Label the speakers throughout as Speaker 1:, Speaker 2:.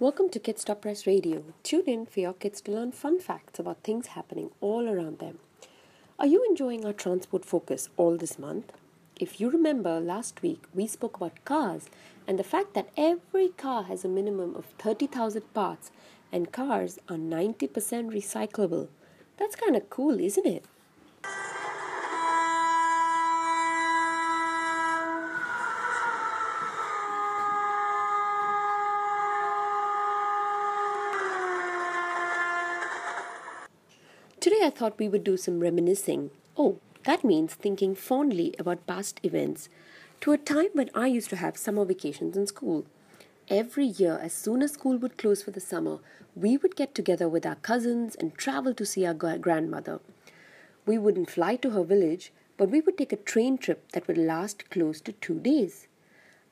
Speaker 1: Welcome to Kids Stop Press Radio. Tune in for your kids to learn fun facts about things happening all around them. Are you enjoying our transport focus all this month? If you remember, last week we spoke about cars and the fact that every car has a minimum of 30,000 parts and cars are 90% recyclable. That's kind of cool, isn't it? Today I thought we would do some reminiscing. Oh, that means thinking fondly about past events to a time when I used to have summer vacations in school. Every year, as soon as school would close for the summer, we would get together with our cousins and travel to see our grandmother. We wouldn't fly to her village, but we would take a train trip that would last close to two days.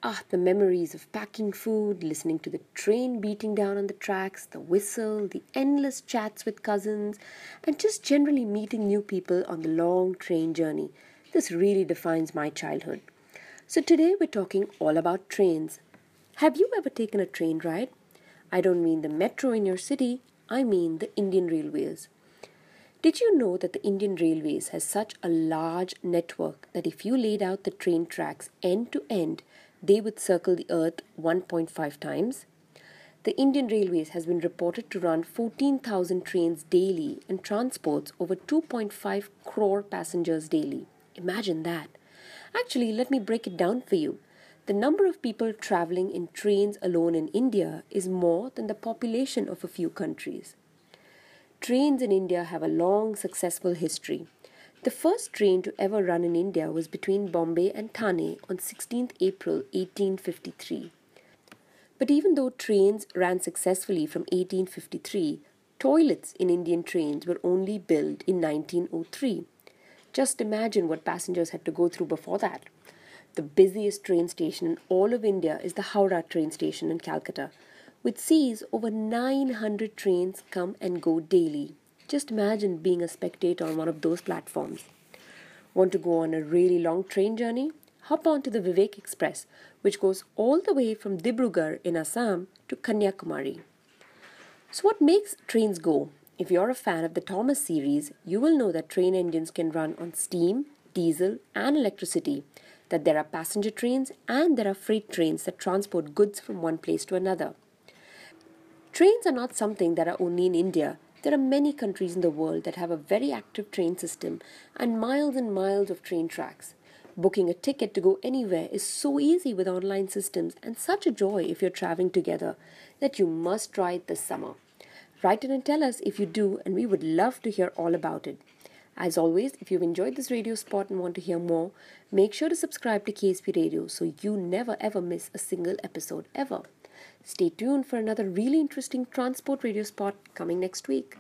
Speaker 1: Ah, the memories of packing food, listening to the train beating down on the tracks, the whistle, the endless chats with cousins, and just generally meeting new people on the long train journey. This really defines my childhood. So today we're talking all about trains. Have you ever taken a train ride? I don't mean the metro in your city, I mean the Indian Railways. Did you know that the Indian Railways has such a large network that if you laid out the train tracks end to end, they would circle the earth 1.5 times. The Indian Railways has been reported to run 14,000 trains daily and transports over 2.5 crore passengers daily. Imagine that. Actually, let me break it down for you. The number of people traveling in trains alone in India is more than the population of a few countries. Trains in India have a long, successful history. The first train to ever run in India was between Bombay and Thane on 16th April 1853. But even though trains ran successfully from 1853, toilets in Indian trains were only built in 1903. Just imagine what passengers had to go through before that. The busiest train station in all of India is the Howrah train station in Calcutta, which sees over 900 trains come and go daily. Just imagine being a spectator on one of those platforms. Want to go on a really long train journey? Hop on to the Vivek Express, which goes all the way from Dibrugarh in Assam to Kanyakumari. So, what makes trains go? If you're a fan of the Thomas series, you will know that train engines can run on steam, diesel, and electricity, that there are passenger trains and there are freight trains that transport goods from one place to another. Trains are not something that are only in India, there are many countries in the world that have a very active train system and miles and miles of train tracks. Booking a ticket to go anywhere is so easy with online systems and such a joy if you're traveling together that you must try it this summer. Write in and tell us if you do, and we would love to hear all about it. As always, if you've enjoyed this radio spot and want to hear more, make sure to subscribe to KSP Radio so you never ever miss a single episode ever. Stay tuned for another really interesting transport radio spot coming next week.